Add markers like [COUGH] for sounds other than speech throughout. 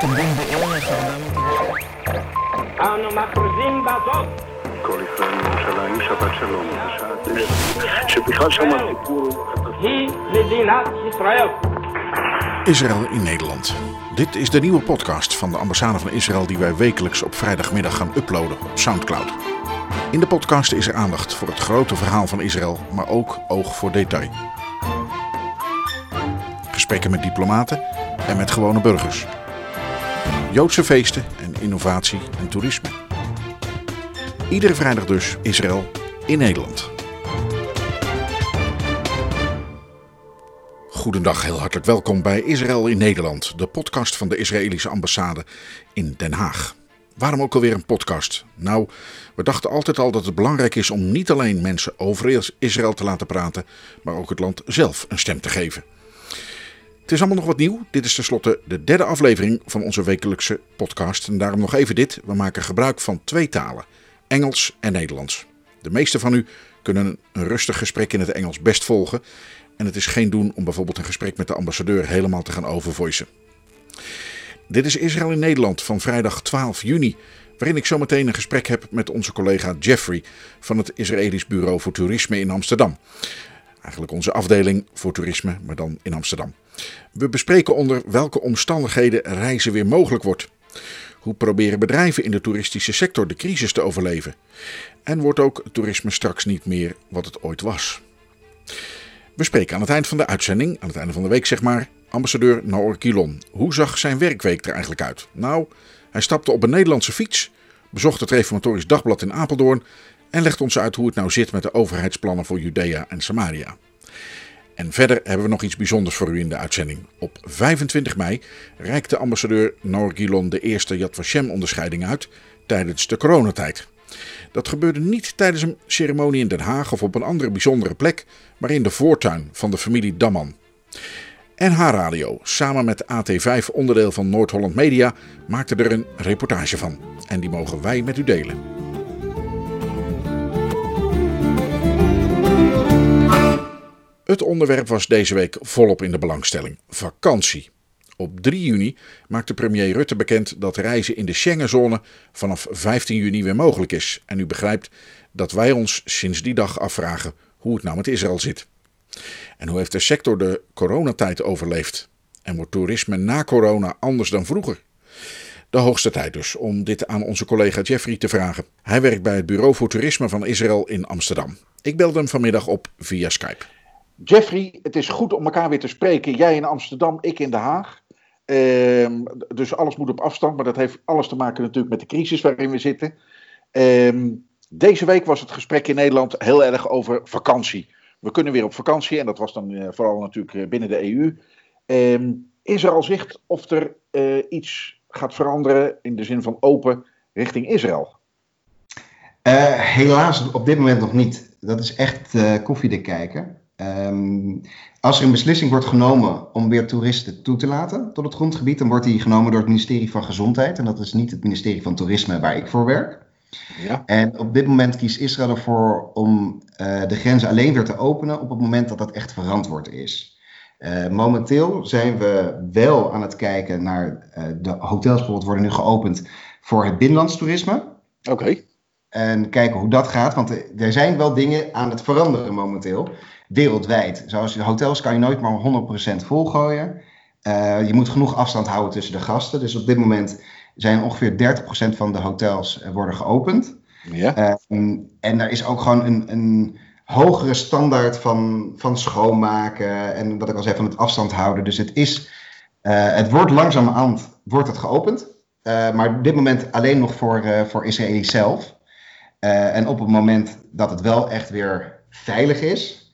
תמרון בערך 400 אנו מכריזים בזאת כל ישראל מירושלים, שבת שלום, בשעה תשע, שבכלל שם הסיפור הוא... היא מדינת ישראל. Israël in Nederland. Dit is de nieuwe podcast van de ambassade van Israël die wij wekelijks op vrijdagmiddag gaan uploaden op Soundcloud. In de podcast is er aandacht voor het grote verhaal van Israël, maar ook oog voor detail. Gesprekken met diplomaten en met gewone burgers. Joodse feesten en innovatie en toerisme. Iedere vrijdag dus Israël in Nederland. Goedendag, heel hartelijk welkom bij Israël in Nederland, de podcast van de Israëlische ambassade in Den Haag. Waarom ook alweer een podcast? Nou, we dachten altijd al dat het belangrijk is om niet alleen mensen over Israël te laten praten, maar ook het land zelf een stem te geven. Het is allemaal nog wat nieuw. Dit is tenslotte de derde aflevering van onze wekelijkse podcast. En daarom nog even dit. We maken gebruik van twee talen. Engels en Nederlands. De meeste van u kunnen een rustig gesprek in het Engels best volgen. En het is geen doen om bijvoorbeeld een gesprek met de ambassadeur helemaal te gaan overvoicen. Dit is Israël in Nederland van vrijdag 12 juni, waarin ik zometeen een gesprek heb met onze collega Jeffrey van het Israëlisch Bureau voor Toerisme in Amsterdam. Eigenlijk onze afdeling voor toerisme, maar dan in Amsterdam. We bespreken onder welke omstandigheden reizen weer mogelijk wordt. Hoe proberen bedrijven in de toeristische sector de crisis te overleven? En wordt ook toerisme straks niet meer wat het ooit was? We spreken aan het eind van de uitzending, aan het einde van de week zeg maar, ambassadeur Naor Kilon. Hoe zag zijn werkweek er eigenlijk uit? Nou, hij stapte op een Nederlandse fiets, bezocht het Reformatorisch Dagblad in Apeldoorn en legt ons uit hoe het nou zit met de overheidsplannen voor Judea en Samaria. En verder hebben we nog iets bijzonders voor u in de uitzending. Op 25 mei reikte ambassadeur Naor Gilon de eerste Yad Vashem onderscheiding uit tijdens de coronatijd. Dat gebeurde niet tijdens een ceremonie in Den Haag of op een andere bijzondere plek, maar in de voortuin van de familie Damman. En H-Radio, samen met AT5, onderdeel van Noord-Holland Media, maakte er een reportage van. En die mogen wij met u delen. Het onderwerp was deze week volop in de belangstelling: vakantie. Op 3 juni maakte premier Rutte bekend dat reizen in de Schengenzone vanaf 15 juni weer mogelijk is. En u begrijpt dat wij ons sinds die dag afvragen hoe het nou met Israël zit. En hoe heeft de sector de coronatijd overleefd? En wordt toerisme na corona anders dan vroeger? De hoogste tijd dus om dit aan onze collega Jeffrey te vragen. Hij werkt bij het Bureau voor Toerisme van Israël in Amsterdam. Ik belde hem vanmiddag op via Skype. Jeffrey, het is goed om elkaar weer te spreken. Jij in Amsterdam, ik in Den Haag. Ehm, dus alles moet op afstand, maar dat heeft alles te maken natuurlijk met de crisis waarin we zitten. Ehm, deze week was het gesprek in Nederland heel erg over vakantie. We kunnen weer op vakantie en dat was dan uh, vooral natuurlijk eh, binnen de EU. Ehm, is er al zicht of er uh, iets gaat veranderen in de zin van open richting Israël? helaas op dit moment nog niet. Dat is echt koffiedik kijken. Um, als er een beslissing wordt genomen om weer toeristen toe te laten tot het grondgebied, dan wordt die genomen door het ministerie van Gezondheid. En dat is niet het ministerie van Toerisme waar ik voor werk. Ja. En op dit moment kiest Israël ervoor om uh, de grenzen alleen weer te openen op het moment dat dat echt verantwoord is. Uh, momenteel zijn we wel aan het kijken naar uh, de hotels bijvoorbeeld worden nu geopend voor het binnenlands toerisme. Oké. Okay. En kijken hoe dat gaat, want er zijn wel dingen aan het veranderen momenteel wereldwijd. Zoals hotels kan je nooit maar 100% volgooien. Uh, je moet genoeg afstand houden tussen de gasten. Dus op dit moment zijn ongeveer 30% van de hotels uh, worden geopend. Ja. Uh, en er is ook gewoon een, een hogere standaard van, van schoonmaken en wat ik al zei van het afstand houden. Dus het is, het wordt langzamerhand wordt het geopend. maar op dit moment alleen nog voor, voor Israël zelf. en op het moment dat het wel echt weer veilig is,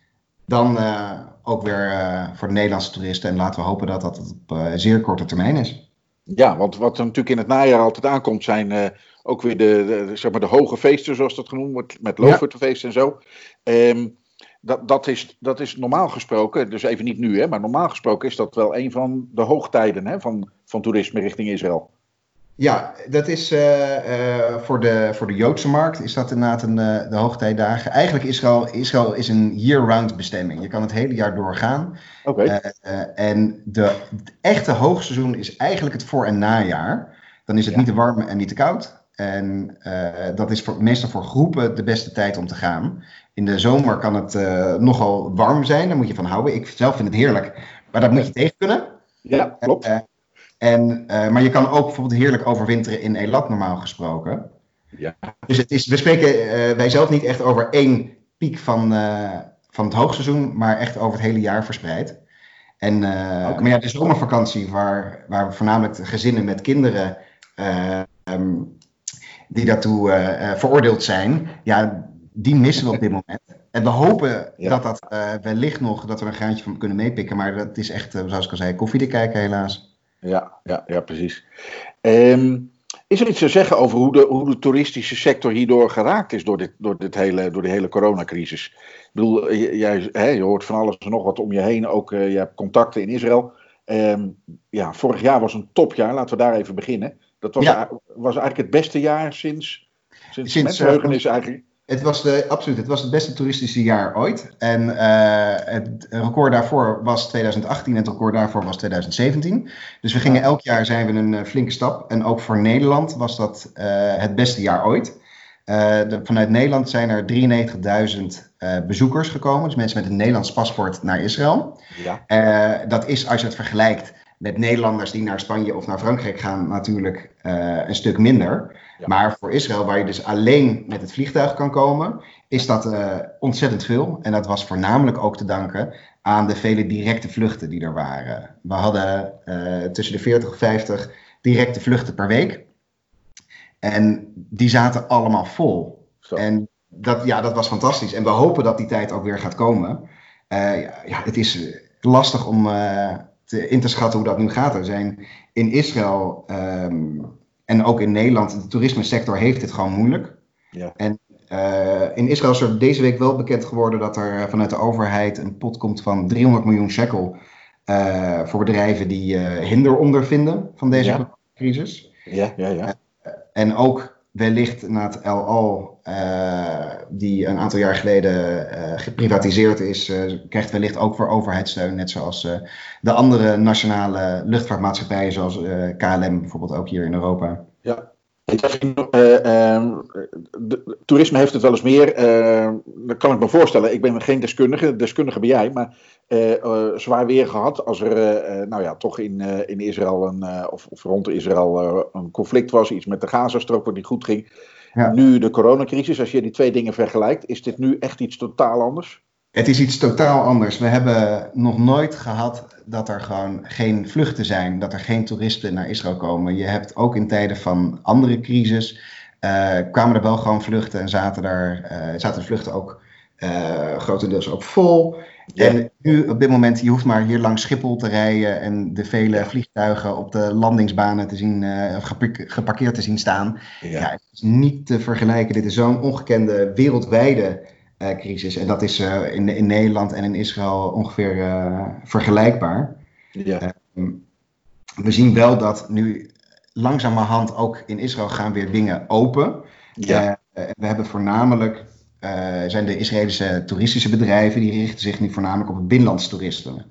dan uh, ook weer uh, voor de Nederlandse toeristen. En laten we hopen dat dat op uh, zeer korte termijn is. Ja, want wat er natuurlijk in het najaar altijd aankomt zijn ook weer de, de, zeg maar de hoge feesten, zoals dat genoemd wordt, met Loofhuttenfeest en zo. Um, dat, dat, is, dat is normaal gesproken, dus even niet nu, hè, maar normaal gesproken is dat wel een van de hoogtijden hè, van, van toerisme richting Israël. Ja, dat is eh, eh, voor, de, voor de Joodse markt is dat inderdaad een, eh, de hoogtijdagen. Eigenlijk Israël, Israël is een year-round bestemming. Je kan het hele jaar doorgaan. Oké. En de, het echte hoogseizoen is eigenlijk het voor- en najaar. Dan is het Ja. niet te warm en niet te koud. En dat is voor, meestal voor groepen de beste tijd om te gaan. In de zomer kan het nogal warm zijn, daar moet je van houden. Ik zelf vind het heerlijk, maar dat moet je tegen kunnen. Ja, klopt. En, eh, maar je kan ook bijvoorbeeld heerlijk overwinteren in Elat, normaal gesproken. Ja. Dus het is, we spreken eh, wij zelf niet echt over één piek van, eh, van het hoogseizoen, maar echt over het hele jaar verspreid. En. Maar ja, de zomervakantie, waar, waar voornamelijk de gezinnen met kinderen eh, ehm, die daartoe veroordeeld zijn, ja, die missen we op dit [LAUGHS] moment. En we hopen Ja. dat dat eh, wellicht nog, dat we een graantje van kunnen meepikken, maar dat is echt, zoals ik al zei, koffie te kijken helaas. Ja, ja, ja precies. Ehm, is er iets te zeggen over hoe de, hoe de toeristische sector hierdoor geraakt is door, dit, door, dit hele, door die hele coronacrisis? Ik bedoel, eh, jij, hè, je hoort van alles en nog wat om je heen. Ook eh, je hebt contacten in Israël. Ehm, ja, vorig jaar was een topjaar. Laten we daar even beginnen. Dat was, Ja. was eigenlijk het beste jaar sinds, sinds, Sinds, mensenheugenis eigenlijk. Het was de, absoluut, het was het beste toeristische jaar ooit. En eh, het record daarvoor was 2018 en het record daarvoor was 2017. Dus we gingen elk jaar zijn we een eh, flinke stap. En ook voor Nederland was dat eh, het beste jaar ooit. De- vanuit Nederland zijn er 93.000 eh, bezoekers gekomen. Dus mensen met een Nederlands paspoort naar Israël. Ja, dat is, als je het vergelijkt met Nederlanders die naar Spanje of naar Frankrijk gaan, natuurlijk eh, een stuk minder. Ja. Maar voor Israël, waar je dus alleen met het vliegtuig kan komen, is dat eh, ontzettend veel. En dat was voornamelijk ook te danken aan de vele directe vluchten die er waren. We hadden eh, tussen de 40 en 50 directe vluchten per week. En die zaten allemaal vol. zo. En dat, ja, dat was fantastisch. En we hopen dat die tijd ook weer gaat komen. Ja, het is lastig om te, in te schatten hoe dat nu gaat. Er zijn in Israël ehm, en ook in Nederland, de toerismesector heeft het gewoon moeilijk. Ja. En eh, in Israël is er deze week wel bekend geworden dat er vanuit de overheid een pot komt van 300 miljoen shekel eh, voor bedrijven die eh, hinder ondervinden van deze Ja. crisis. ja, ja, ja. En ook wellicht na het eh, die een aantal jaar geleden eh, geprivatiseerd is, eh, krijgt wellicht ook voor overheidssteun. Net zoals eh, de andere nationale luchtvaartmaatschappijen, zoals KLM bijvoorbeeld ook hier in Europa. Ik eh, ehm, de- toerisme heeft het wel eens meer. eh, dat kan ik me voorstellen. Ik ben geen deskundige. Deskundige ben jij. Maar eh, eh, zwaar weer gehad. Als er nou ja, toch in, in Israël een, of, of rond Israël een conflict was. Iets met de Gazastrook wat niet goed ging. Ja. Nu de coronacrisis. Als je die twee dingen vergelijkt. Is dit nu echt iets totaal anders? Het is iets totaal anders. We hebben nog nooit gehad dat er gewoon geen vluchten zijn, dat er geen toeristen naar Israël komen. Je hebt ook in tijden van andere crisis, eh, kwamen er wel gewoon vluchten en zaten, daar, eh, zaten de vluchten ook eh, grotendeels ook vol. Ja. En nu op dit moment, je hoeft maar hier langs Schiphol te rijden en de vele vliegtuigen op de landingsbanen te zien, gepark- geparkeerd te zien staan. Ja, het is niet te vergelijken. Dit is zo'n ongekende wereldwijde crisis. En dat is eh, in, in Nederland en in Israël ongeveer eh, vergelijkbaar. Ja. We zien wel dat nu langzamerhand ook in Israël gaan weer dingen open. Ja. Eh, we hebben voornamelijk, eh, zijn de Israëlische toeristische bedrijven, die richten zich nu voornamelijk op het binnenlands toeristen.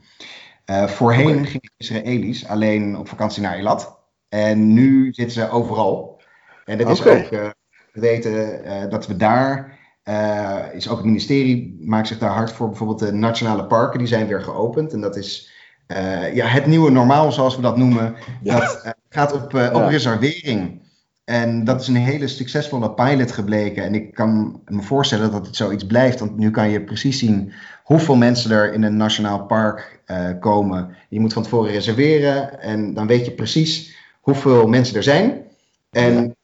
Eh, voorheen gingen Israëli's alleen op vakantie naar Eilat. En nu zitten ze overal. En dat is ook, eh, we weten eh, dat we daar, eh, is ook het ministerie maakt zich daar hard voor. Bijvoorbeeld de nationale parken, die zijn weer geopend. En dat is eh, ja, het nieuwe normaal, zoals we dat noemen. Ja. Dat eh, gaat op, op reservering. En dat is een hele succesvolle pilot gebleken. En ik kan me voorstellen dat het zoiets blijft. Want nu kan je precies zien hoeveel mensen er in een nationaal park komen. Je moet van tevoren reserveren. En dan weet je precies hoeveel mensen er zijn. En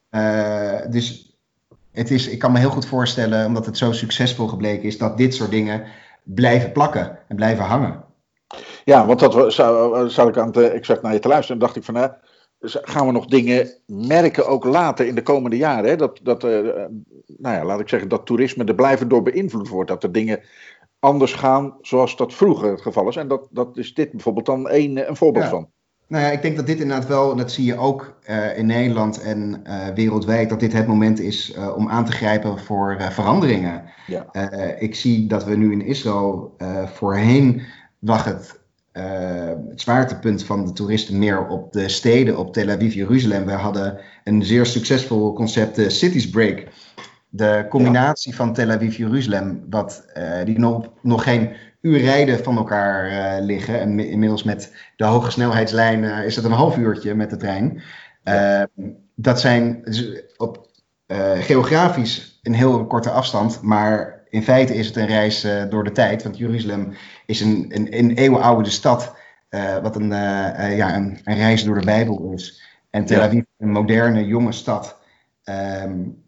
dus het is, ik kan me heel goed voorstellen, omdat het zo succesvol gebleken is, dat dit soort dingen blijven plakken en blijven hangen. Ja, want dat zou, zou ik aan het, eh, ik zat naar je te luisteren en dacht ik van, nou, z- gaan we nog dingen merken ook later in de komende jaren? Hè? Dat, dat eh, eh, nou ja, laat ik zeggen, dat toerisme er blijven door beïnvloed wordt. Dat er dingen anders gaan zoals dat vroeger het geval is. En dat, dat is dit bijvoorbeeld dan een, een voorbeeld Ja. van. Nou ja, ik denk dat dit inderdaad wel, en dat zie je ook uh, in Nederland en uh, wereldwijd, dat dit het moment is uh, om aan te grijpen voor veranderingen. Ja. ik zie dat we nu in Israël voorheen lag het, het zwaartepunt van de toeristen meer op de steden, op Tel Aviv, Jeruzalem. We hadden een zeer succesvol concept, de Cities Break. De combinatie van Tel Aviv, Jeruzalem, wat, die nog, nog geen uur rijden van elkaar uh, liggen. En inmiddels met de hoge snelheidslijn uh, is het een half uurtje met de trein. Uh, dat zijn op geografisch een heel korte afstand, maar in feite is het een reis door de tijd. Want Jeruzalem is een, een, een eeuwenoude stad, wat een, ja, een, een, reis door de Bijbel is. En Tel Aviv een moderne, jonge stad. Um,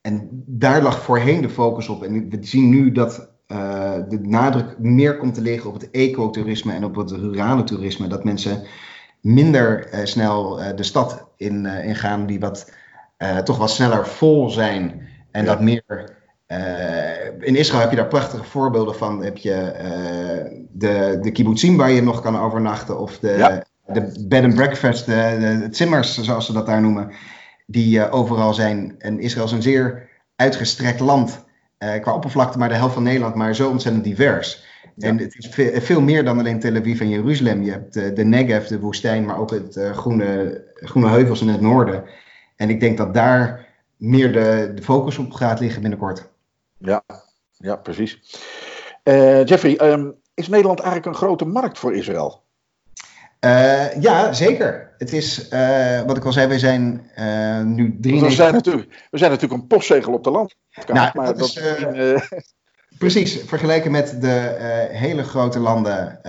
en daar lag voorheen de focus op. En we zien nu dat uh, de nadruk meer komt te liggen op het ecotourisme en op het rurale toerisme. Dat mensen minder uh, snel uh, de stad in, ingaan, die wat, toch wat sneller vol zijn. En ja. dat meer. in Israël heb je daar prachtige voorbeelden van. Heb je de, de kibbutzim waar je nog kan overnachten, of de, ja. de bed and breakfast, de, de zimmers zoals ze dat daar noemen, die overal zijn. En Israël is een zeer uitgestrekt land. Uh, qua oppervlakte maar de helft van Nederland, maar zo ontzettend divers. Ja. En het is veel, veel, meer dan alleen Tel Aviv en Jeruzalem. Je hebt uh, de Negev, de woestijn, maar ook het uh, groene, groene heuvels in het noorden. En ik denk dat daar meer de, de focus op gaat liggen binnenkort. Ja, ja precies. Jeffrey, um, is Nederland eigenlijk een grote markt voor Israël? Uh, ja, zeker. Het is, uh, wat ik al zei, wij zijn uh, nu 93... We zijn, natuurlijk, we zijn natuurlijk een postzegel op de land. Nou, maar dat, dat is, [LAUGHS] Precies, vergeleken met de hele grote landen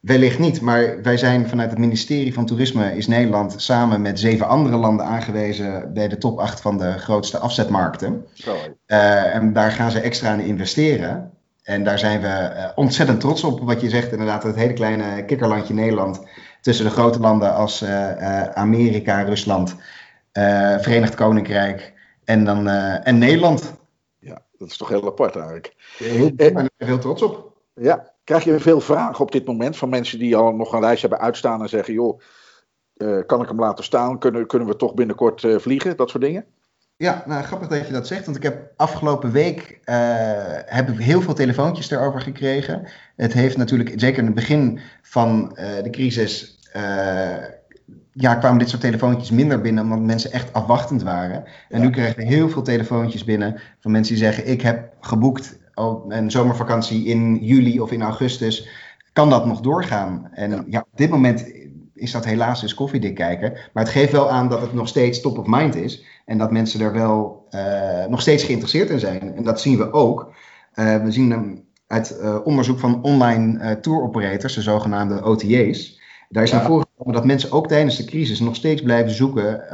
wellicht niet. Maar wij zijn vanuit het ministerie van Toerisme is Nederland samen met zeven andere landen aangewezen bij de top 8 van de grootste afzetmarkten. en daar gaan ze extra in investeren. En daar zijn we uh, ontzettend trots op. Wat je zegt, inderdaad, het hele kleine kikkerlandje Nederland. Tussen de grote landen als uh, uh, Amerika, Rusland, Verenigd Koninkrijk en, dan, en Nederland. Ja, dat is toch heel apart eigenlijk. Heel, ik ben er heel trots op. Ja, krijg je veel vragen op dit moment van mensen die al nog een reis hebben uitstaan en zeggen: joh, kan ik hem laten staan? Kunnen, kunnen we toch binnenkort vliegen? Dat soort dingen? Ja, nou grappig dat je dat zegt, want ik heb afgelopen week uh, heb ik heel veel telefoontjes erover gekregen. Het heeft natuurlijk, zeker in het begin van uh, de crisis, uh, ja, kwamen dit soort telefoontjes minder binnen, omdat mensen echt afwachtend waren. En ja. nu krijgen we heel veel telefoontjes binnen van mensen die zeggen: Ik heb geboekt een zomervakantie in juli of in augustus. Kan dat nog doorgaan? En ja, ja op dit moment is dat helaas dus koffiedik kijken. Maar het geeft wel aan dat het nog steeds top of mind is. En dat mensen er wel uh, nog steeds geïnteresseerd in zijn. En dat zien we ook. Uh, we zien uit uh, onderzoek van online tour operators, de zogenaamde OTA's. Daar is ja. naar voren gekomen dat mensen ook tijdens de crisis nog steeds blijven zoeken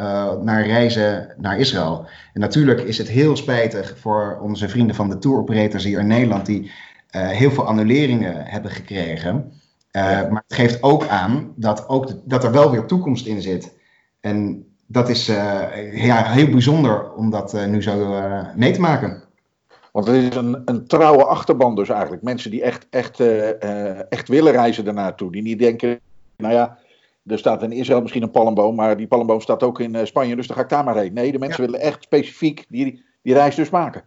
naar reizen naar Israël. En natuurlijk is het heel spijtig voor onze vrienden van de tour operators hier in Nederland, die heel veel annuleringen hebben gekregen. Ja. Maar het geeft ook aan dat, ook de, dat er wel weer toekomst in zit. En dat is uh, ja, heel bijzonder om dat uh, nu zo mee te maken. Want het is een, een trouwe achterban dus eigenlijk. Mensen die echt, echt, echt willen reizen daarnaartoe. Die niet denken, nou ja, er staat in Israël misschien een palmboom, maar die palmboom staat ook in Spanje, dus dan ga ik daar maar heen. Nee, de mensen ja. willen echt specifiek die, die reis dus maken.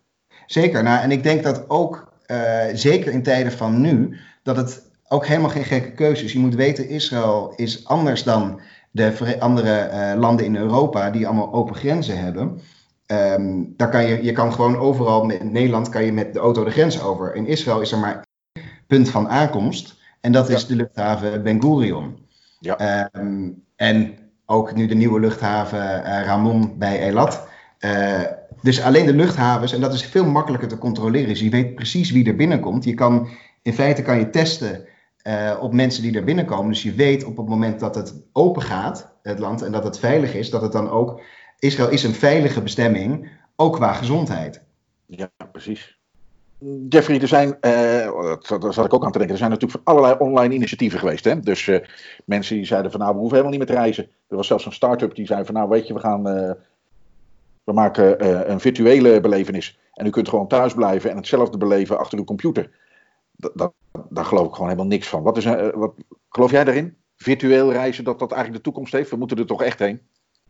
Zeker, nou, en ik denk dat ook, zeker in tijden van nu, dat het ook helemaal geen gekke keuze is. Je moet weten, Israël is anders dan de andere uh, landen in Europa die allemaal open grenzen hebben. Um, daar kan je, je kan gewoon overal, in Nederland kan je met de auto de grens over. In Israël is er maar één punt van aankomst en dat is ja. de luchthaven Ben Gurion. Ja. Um, en ook nu de nieuwe luchthaven uh, Ramon bij Eilat. Uh, dus alleen de luchthavens, en dat is veel makkelijker te controleren. Dus je weet precies wie er binnenkomt. Je kan, in feite kan je testen uh, op mensen die er binnenkomen. Dus je weet op het moment dat het open gaat, het land, en dat het veilig is, dat het dan ook. Israël is een veilige bestemming, ook qua gezondheid. Ja, precies. Jeffrey, er zijn, uh, daar zat ik ook aan te denken, er zijn natuurlijk van allerlei online initiatieven geweest. Hè? Dus uh, mensen die zeiden van nou, we hoeven helemaal niet meer te reizen. Er was zelfs een start-up die zei van nou, weet je, we gaan, we maken een virtuele belevenis. En u kunt gewoon thuis blijven en hetzelfde beleven achter uw computer. Dat, daar geloof ik gewoon helemaal niks van. Wat is, uh, wat, geloof jij daarin? virtueel reizen, dat dat eigenlijk de toekomst heeft? We moeten er toch echt heen?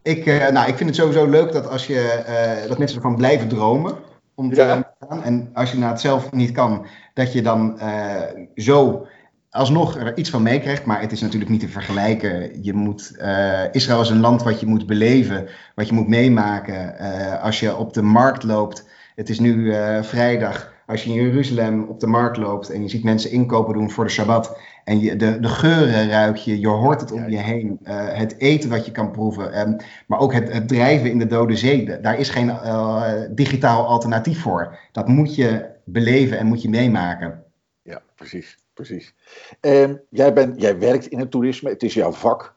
Ik, eh, nou, ik vind het sowieso leuk dat, als je, eh, dat mensen ervan blijven dromen om te Ja. gaan. En als je nou het zelf niet kan, dat je dan eh, zo alsnog er iets van meekrijgt. Maar het is natuurlijk niet te vergelijken. Je moet, eh, Israël is een land wat je moet beleven, wat je moet meemaken. Eh, als je op de markt loopt, het is nu eh, vrijdag. Als je in Jeruzalem op de markt loopt en je ziet mensen inkopen doen voor de Shabbat. En je, de, de geuren ruik je, je hoort het om je heen. eh, het eten wat je kan proeven. ehm, maar ook het, het drijven in de Dode Zee. da- Daar is geen eh, digitaal alternatief voor. Dat moet je beleven en moet je meemaken. Ja, precies. precies. Ehm, jij, bent, jij werkt in het toerisme, het is jouw vak.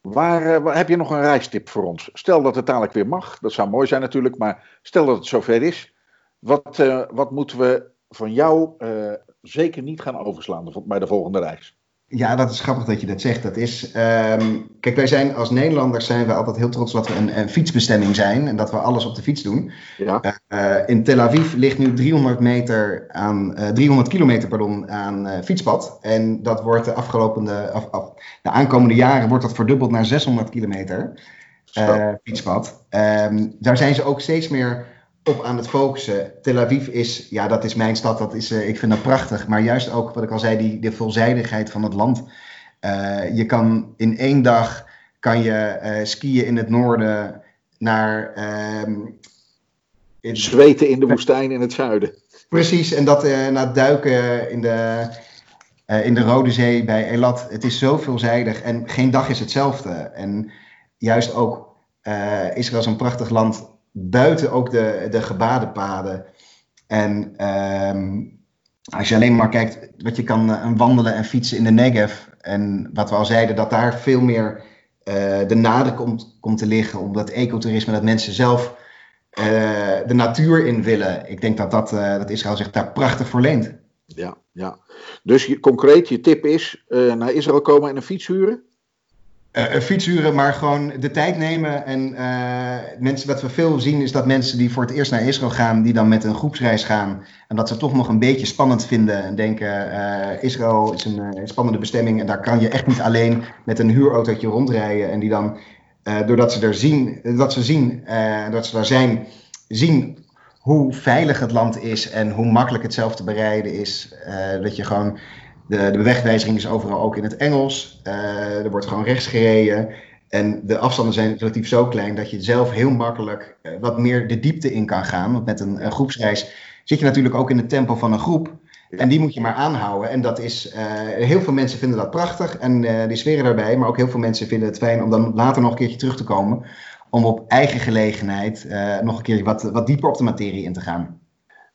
Waar, eh, waar- heb je nog een reistip voor ons? Stel dat het dadelijk weer mag, dat zou mooi zijn natuurlijk, maar stel dat het zover is. Wat, eh, wat moeten we van jou eh, zeker niet gaan overslaan de- bij de volgende reis? Ja, dat is grappig dat je dat zegt. Dat is, ehm, kijk, wij zijn als Nederlanders zijn we altijd heel trots dat we een, een fietsbestemming zijn en dat we alles op de fiets doen. Ja, Eh, in Tel Aviv ligt nu 300, meter aan, eh, 300 kilometer pardon, aan fietspad. En dat wordt de afgelopen, af, af, de aankomende jaren wordt dat verdubbeld naar 600 kilometer fietspad. Ehm, daar zijn ze ook steeds meer op aan het focussen. Tel Aviv is, ja, dat is mijn stad. Dat is, eh, ik vind dat prachtig. Maar juist ook, wat ik al zei, die, de veelzijdigheid van het land. Eh, je kan in één dag kan je eh, skiën in het noorden naar. ehm, in- zweten in de woestijn in het zuiden. Precies, en dat na het duiken in de, in de Rode Zee bij Elat. Het is zo veelzijdig en geen dag is hetzelfde. En juist ook, Israël is een prachtig land buiten ook de, de gebadenpaden. En ehm, als je alleen maar kijkt wat je kan eh, wandelen en fietsen in de Negev. En wat we al zeiden, dat daar veel meer eh, de nadruk komt, komt te liggen. Om dat ecotourisme, dat mensen zelf eh, de natuur in willen. Ik denk dat, dat, dat Israël zich daar prachtig voor leent. Ja, ja. Dus je, concreet, je tip is naar Israël komen en een fiets huren? Een fietsuren, maar gewoon de tijd nemen. En eh, mensen, wat we veel zien is dat mensen die voor het eerst naar Israël gaan, die dan met een groepsreis gaan. En dat ze toch nog een beetje spannend vinden. En denken, Israël is een spannende bestemming. En daar kan je echt niet alleen met een huurautootje rondrijden. En die dan, doordat ze er zien, dat ze zien, dat ze daar zijn, zien hoe veilig het land is en hoe makkelijk het zelf te bereiden is. Dat je gewoon de, de wegwijzering is overal ook in het Engels. Eh, er wordt gewoon rechts gereden. En de afstanden zijn relatief zo klein dat je zelf heel makkelijk eh, wat meer de diepte in kan gaan. Want met een, groepsreis zit je natuurlijk ook in het tempo van een groep. En die moet je maar aanhouden. En dat is, eh, heel veel mensen vinden dat prachtig en die sferen daarbij. Maar ook heel veel mensen vinden het fijn om dan later nog een keertje terug te komen. Om op eigen gelegenheid nog een keer wat, wat dieper op de materie in te gaan.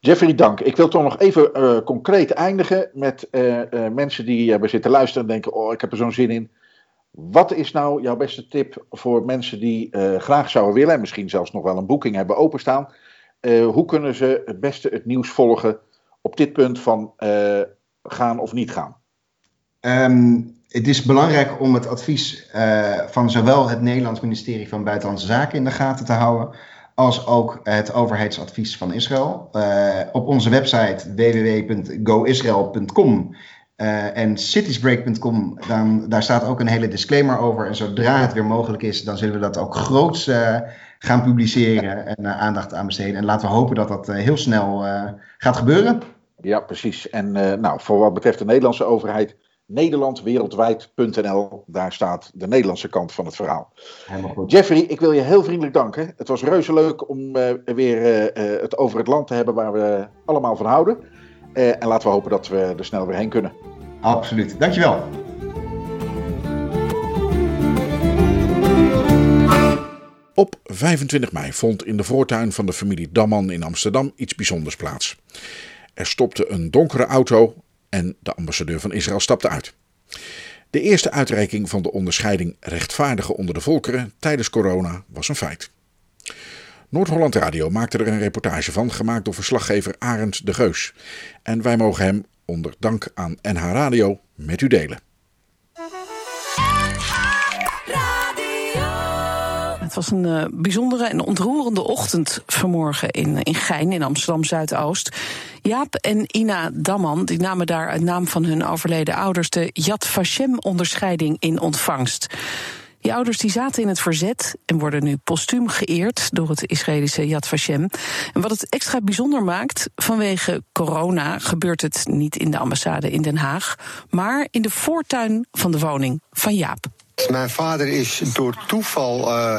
Jeffrey, dank. Ik wil toch nog even eh, concreet eindigen met eh, eh, mensen die hebben zitten luisteren en denken: Oh, ik heb er zo'n zin in. Wat is nou jouw beste tip voor mensen die graag zouden willen en misschien zelfs nog wel een boeking hebben openstaan? Hoe kunnen ze het beste het nieuws volgen op dit punt van gaan of niet gaan? Ehm, het is belangrijk om het advies van zowel het Nederlands ministerie van Buitenlandse Zaken in de gaten te houden, als ook het overheidsadvies van Israël. Eh, op onze website www.goisrael.com eh, en citiesbreak.com, dan, daar staat ook een hele disclaimer over. En zodra het weer mogelijk is, dan zullen we dat ook groots eh, gaan publiceren en aandacht aan besteden. En laten we hopen dat dat heel snel gaat gebeuren. Ja, precies. En nou, voor wat betreft de Nederlandse overheid, nederlandwereldwijd.nl, daar staat de Nederlandse kant van het verhaal. Helemaal goed. Jeffrey, ik wil je heel vriendelijk danken. Het was reuze leuk om eh, weer eh, eh, het over het land te hebben waar we allemaal van houden. Eh, en laten we hopen dat we er snel weer heen kunnen. Absoluut. Dankjewel. Op 25 mei vond in de voortuin van de familie Damman in Amsterdam iets bijzonders plaats. Er stopte een donkere auto en de ambassadeur van Israël stapte uit. De eerste uitreiking van de onderscheiding Rechtvaardige onder de volkeren tijdens corona was een feit. Noord-Holland Radio maakte er een reportage van, gemaakt door verslaggever Arend de Geus. En wij mogen hem, onder dank aan NH Radio, met u delen. Het was een uh, bijzondere en ontroerende ochtend vanmorgen in, in Gein, in Amsterdam Zuidoost. Jaap en Ina Damman die namen daar uit naam van hun overleden ouders de Yad Vashem-onderscheiding in ontvangst. Die ouders die zaten in het verzet en worden nu postuum geëerd door het Israëlische Yad Vashem. En wat het extra bijzonder maakt, vanwege corona gebeurt het niet in de ambassade in Den Haag, maar in de voortuin van de woning van Jaap. Mijn vader is door toeval, uh,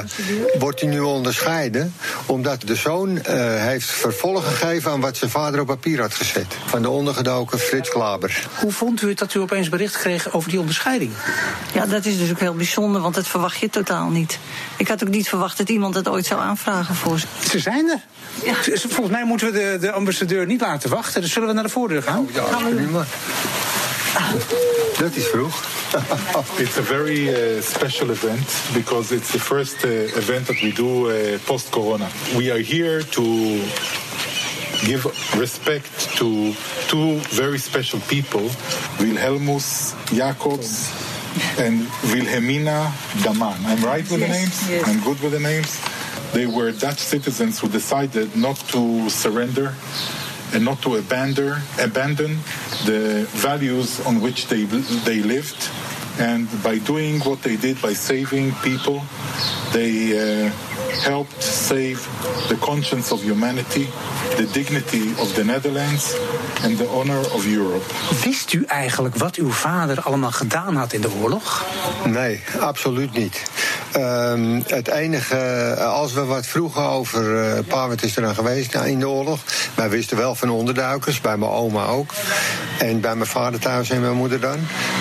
wordt hij nu onderscheiden, omdat de zoon uh, heeft vervolg gegeven aan wat zijn vader op papier had gezet. Van de ondergedoken Frits Klaber. Hoe vond u het dat u opeens bericht kreeg over die onderscheiding? Ja, dat is dus ook heel bijzonder, want dat verwacht je totaal niet. Ik had ook niet verwacht dat iemand het ooit zou aanvragen voor ze. Ze zijn er. Ja. Volgens mij moeten we de, de ambassadeur niet laten wachten. Dus zullen we naar de voordeur gaan? Oh, ja, prima. Dat is vroeg. [LAUGHS] it's a very uh, special event because it's the first uh, event that we do uh, post corona. We are here to give respect to two very special people Wilhelmus Jacobs and Wilhelmina Daman. I'm right with yes, the names? Yes. I'm good with the names? They were Dutch citizens who decided not to surrender and not to abandon, abandon the values on which they, they lived. And by doing what they did, by saving people, they uh, helped save the conscience of humanity, the dignity of the Netherlands and the honor of Europe. Wist u eigenlijk wat uw vader allemaal gedaan had in de oorlog? Nee, absoluut niet. Um, het enige, als we wat vroegen over. Uh, pa, is er dan geweest in de oorlog? Wij wisten wel van onderduikers, bij mijn oma ook. En bij mijn vader thuis en mijn moeder dan.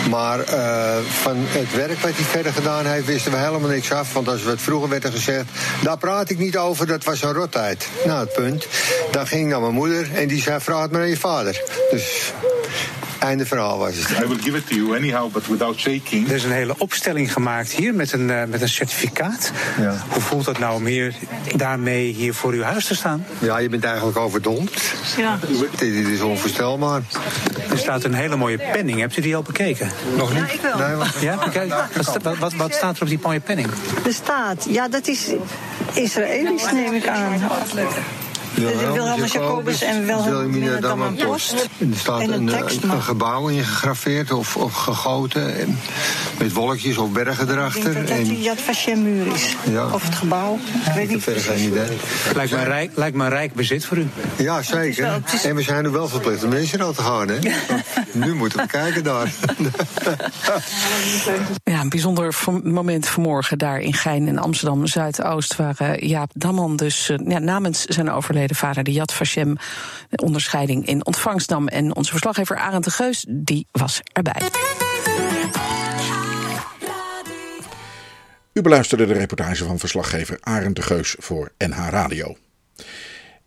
Maar uh, van het werk wat hij verder gedaan heeft, wisten we helemaal niks af. Want als we het vroeger werd er gezegd. Daar praat ik niet over, dat was een rottijd. Nou, het punt. Dan ging naar mijn moeder en die zei: vraag het maar aan je vader. Dus. Einde verhaal was het. I will give it to you anyhow, but without shaking. Er is een hele opstelling gemaakt hier met een, uh, met een certificaat. Ja. Hoe voelt dat nou om hier, daarmee hier voor uw huis te staan? Ja, je bent eigenlijk overdompt. Ja. Dit is onvoorstelbaar. Er staat een hele mooie penning. Hebt u die al bekeken? Nog niet? Ja, ik wel. Nee, wat... Ja, bekijk. Wat, wat, wat staat er op die mooie penning? Er staat, ja, dat is Israëlisch, neem ik aan. Wilhelm Jacobus en Wilhelmina Damman Post. Er staat En een een, tekst, een, gebouw in gegraveerd of, of gegoten. en Met wolkjes of bergen Ik denk erachter. dat dat En, die Yad Vashem muur is. Ja. Of het gebouw. Ik weet ik heb niet verder geen idee. Lijkt me, een rijk, lijkt me een rijk bezit voor u. Ja, zeker. is- En we zijn er wel verplicht om mensen aan te gaan, hè? [LAUGHS] Nu moeten we kijken daar. Ja, een bijzonder moment vanmorgen daar in Gein in Amsterdam Zuidoost, waar eh, Jaap Damman dus eh, ja, namens zijn overleden vader de Yad Vashem onderscheiding in ontvangst nam. En onze verslaggever Arend de Geus, die was erbij. U beluisterde de reportage van verslaggever Arend de Geus voor NH Radio.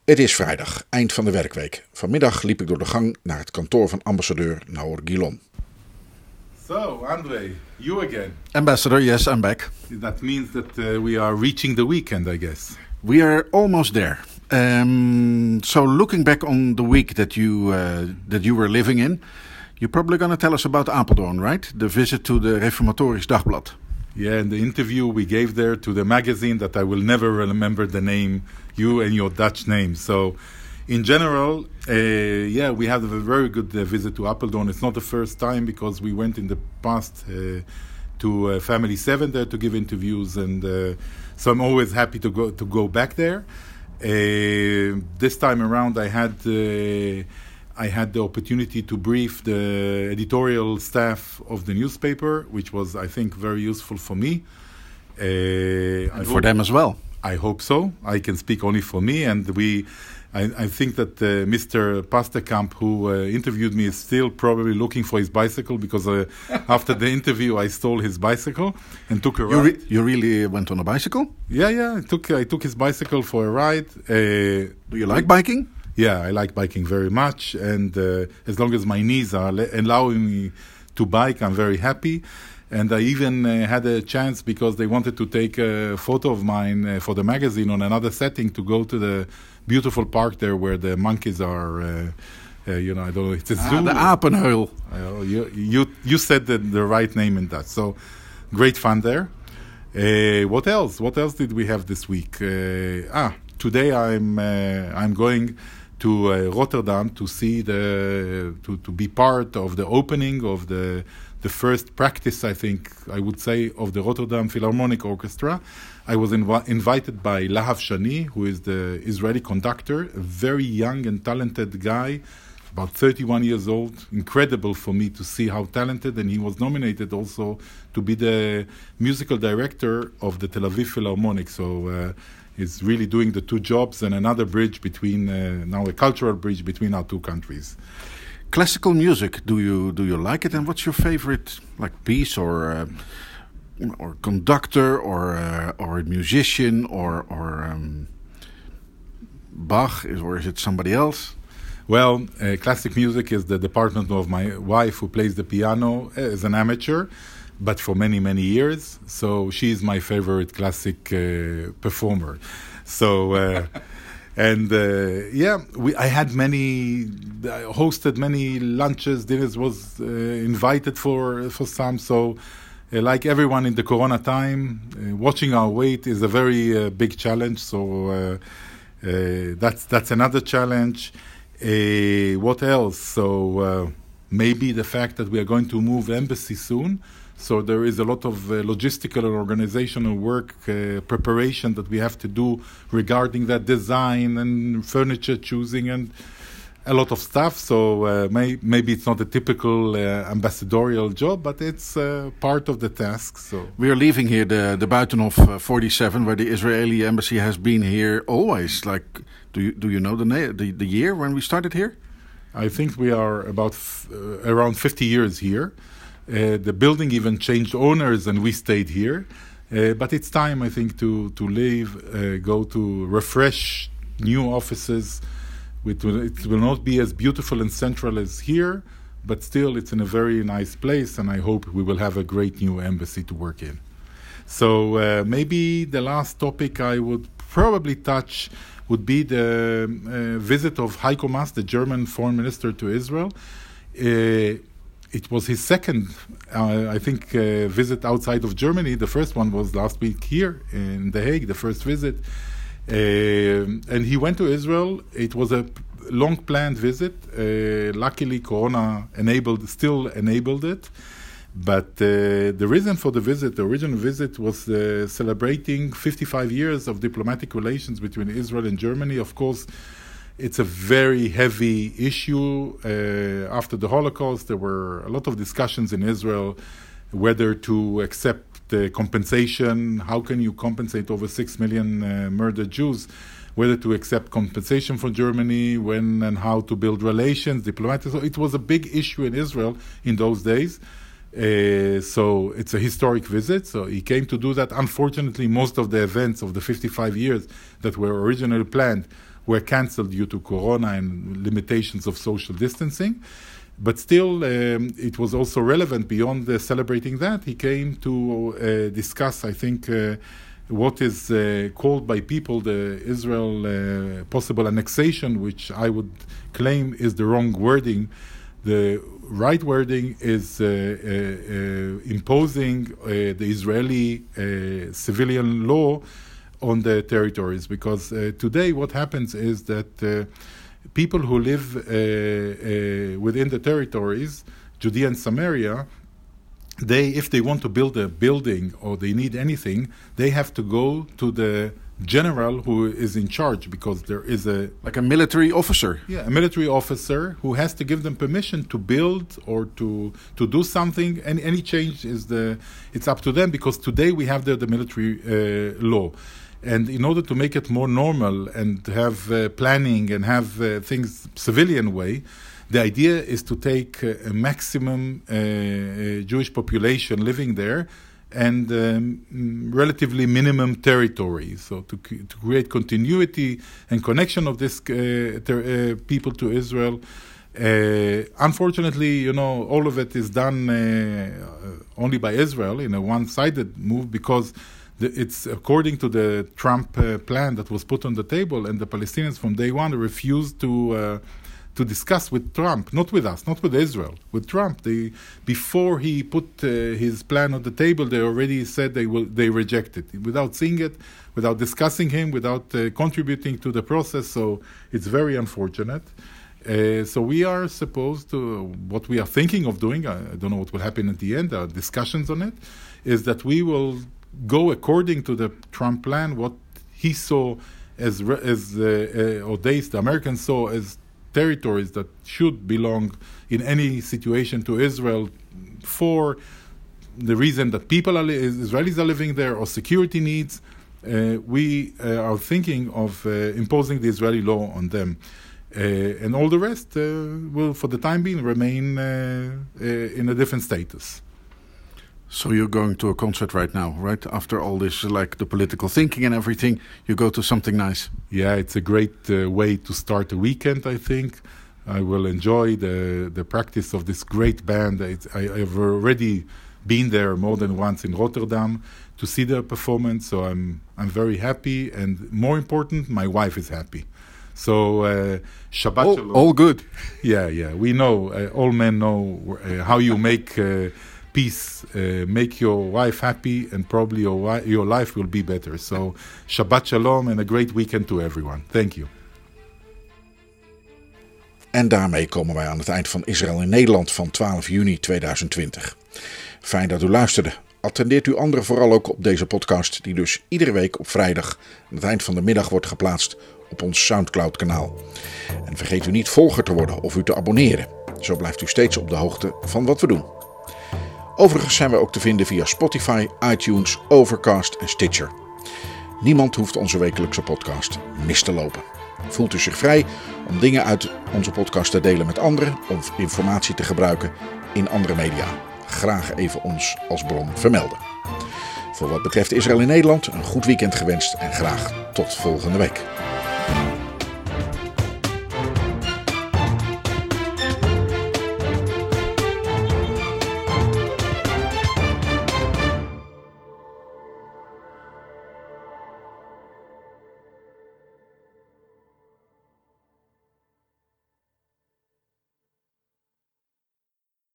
Het is vrijdag, eind van de werkweek. Vanmiddag liep ik door de gang naar het kantoor van ambassadeur Naor Gilon. So, Andre, you again. Ambassador, yes, I'm back. That means that uh, we are reaching the weekend, I guess. We are almost there. Um, so, looking back on the week that you uh, that you were living in, you're probably going to tell us about Apeldoorn, right? The visit to the Reformatorisch Dagblad. Yeah, and the interview we gave there to the magazine that I will never remember the name, you and your Dutch name. So, in general, uh, yeah, we had a very good uh, visit to Apeldoorn. It's not the first time because we went in the past uh, to uh, Family Seven there to give interviews, and uh, so I'm always happy to go to go back there. Uh, this time around, I had. Uh, I had the opportunity to brief the editorial staff of the newspaper, which was, I think, very useful for me. Uh, I And for hope- them as well. I hope so. I can speak only for me, and we. I, I think that uh, Mr. Pasterkamp, who uh, interviewed me, is still probably looking for his bicycle because uh, [LAUGHS] after the interview, I stole his bicycle and took a You, ride. re- you really went on a bicycle? yeah, yeah. I took I took his bicycle for a ride. Uh, Do you like biking? yeah, I like biking very much, and uh, as long as my knees are allowing me to bike, I'm very happy. And I even uh, had a chance because they wanted to take a photo of mine uh, for the magazine on another setting to go to the beautiful park there where the monkeys are. Uh, uh, you know, I don't know. It's a zoo. Ah, the Apenheul. Uh, you, you you said the, the right name in that. So great fun there. Uh, what else? What else did we have this week? Uh, ah, today I'm uh, I'm going to uh, Rotterdam to see the to, to be part of the opening of the the first practice, I think I would say, of the Rotterdam Philharmonic Orchestra. I was inv- invited by Lahav Shani, who is the Israeli conductor, a very young and talented guy, about 31 years old. Incredible for me to see how talented, and he was nominated also to be the musical director of the Tel Aviv Philharmonic. So. Uh, he's really doing the two jobs and another bridge between uh, now a cultural bridge between our two countries classical music do you do you like it and what's your favorite like piece or uh, or conductor or uh, or a musician or or um, Bach or is it somebody else? Well, uh, classic music is the department of my wife who plays the piano as an amateur, but for many many years. So she's my favorite classic uh, performer. So. And uh, yeah, we, I had many, I hosted many lunches, dinners, was uh, invited for for some. So, like everyone in the Corona time, uh, watching our weight is a very uh, big challenge. So uh, that's that's another challenge. what else? So maybe the fact that we are going to move embassy soon. So there is a lot of uh, logistical and organizational work uh, preparation that we have to do regarding that design and furniture choosing and a lot of stuff. So uh, may, maybe it's not a typical uh, ambassadorial job, but it's uh, part of the task. So we are leaving here the the Buitenhof uh, 47, where the Israeli embassy has been here always. Like, do you do you know the the, the year when we started here? I think we are about around 50 years here. Uh, the building even changed owners, and we stayed here. Uh, but it's time, I think, to to leave, uh, go to refresh new offices. It will, it will not be as beautiful and central as here, but still, it's in a very nice place, and I hope we will have a great new embassy to work in. So uh, maybe the last topic I would probably touch would be the uh, visit of Heiko Maas, the German foreign minister to Israel. Uh, it was his second, uh, I think, uh, visit outside of Germany. The first one was last week here in The Hague, the first visit. Uh, and he went to Israel. It was a long planned visit. Uh, luckily, Corona enabled, still enabled it. But uh, the reason for the visit, the original visit, was uh, celebrating 55 years of diplomatic relations between Israel and Germany. Of course, it's a very heavy issue. Uh, after the Holocaust, there were a lot of discussions in Israel whether to accept the compensation. How can you compensate over six million uh, murdered Jews? Whether to accept compensation from Germany, when and how to build relations, diplomatic. So it was a big issue in Israel in those days. Uh, so it's a historic visit. So he came to do that. Unfortunately, most of the events of the 55 years that were originally planned were cancelled due to corona and limitations of social distancing. But still, um, it was also relevant beyond celebrating that. He came to uh, discuss, I think, uh, what is uh, called by people the Israel uh, possible annexation, which I would claim is the wrong wording. The right wording is uh, imposing the Israeli civilian law on the territories because today what happens is that people who live uh, uh, within the territories, Judea and Samaria, they if they want to build a building or they need anything, they have to go to the general who is in charge because there is a like a military officer. Yeah a military officer who has to give them permission to build or to to do something and any change is the it's up to them because today we have the, the military uh, law and in order to make it more normal and have uh, planning and have uh, things civilian way, the idea is to take uh, a maximum uh, uh, Jewish population living there and um, relatively minimum territory. So to, to create continuity and connection of this uh, ter- people to Israel. unfortunately, you know, all of it is done only by Israel in a one-sided move because it's according to the Trump uh, plan that was put on the table, and the Palestinians from day one refused to uh, to discuss with Trump, not with us, not with Israel, with Trump. They before he put uh, his plan on the table, they already said they will they reject it without seeing it, without discussing him, without uh, contributing to the process. So it's very unfortunate. Uh, so we are supposed to what we are thinking of doing. I, I don't know what will happen at the end. There are discussions on it. Is that we will go according to the Trump plan, what he saw as as uh, uh, or they, the Americans saw as territories that should belong in any situation to Israel for the reason that people are Israelis are living there or security needs. Uh, we uh, are thinking of uh, imposing the Israeli law on them. Uh, and all the rest will, for the time being, remain in a different status. So you're going to a concert right now, right? After all this, like the political thinking and everything, you go to something nice. Yeah, it's a great uh, way to start the weekend. I think I will enjoy the the practice of this great band. It's, I, have already been there more than once in Rotterdam to see their performance, so I'm I'm very happy, and more important, my wife is happy. So uh, Shabbat all, all good. [LAUGHS] Yeah, yeah. We know uh, all men know uh, how you make uh, peace, uh, make your wife happy, and probably your, your life will be better. So, Shabbat Shalom and a great weekend to everyone. Thank you. En daarmee komen wij aan het eind van Israël in Nederland van 12 juni 2020. Fijn dat u luisterde. Attendeert u anderen vooral ook op deze podcast, die dus iedere week op vrijdag aan het eind van de middag wordt geplaatst op ons Soundcloud-kanaal. En vergeet u niet volger te worden of u te abonneren. Zo blijft u steeds op de hoogte van wat we doen. Overigens zijn we ook te vinden via Spotify, iTunes, Overcast en Stitcher. Niemand hoeft onze wekelijkse podcast mis te lopen. Voelt u zich vrij om dingen uit onze podcast te delen met anderen of informatie te gebruiken in andere media. Graag even ons als bron vermelden. Voor wat betreft Israël in Nederland, een goed weekend gewenst en graag tot volgende week.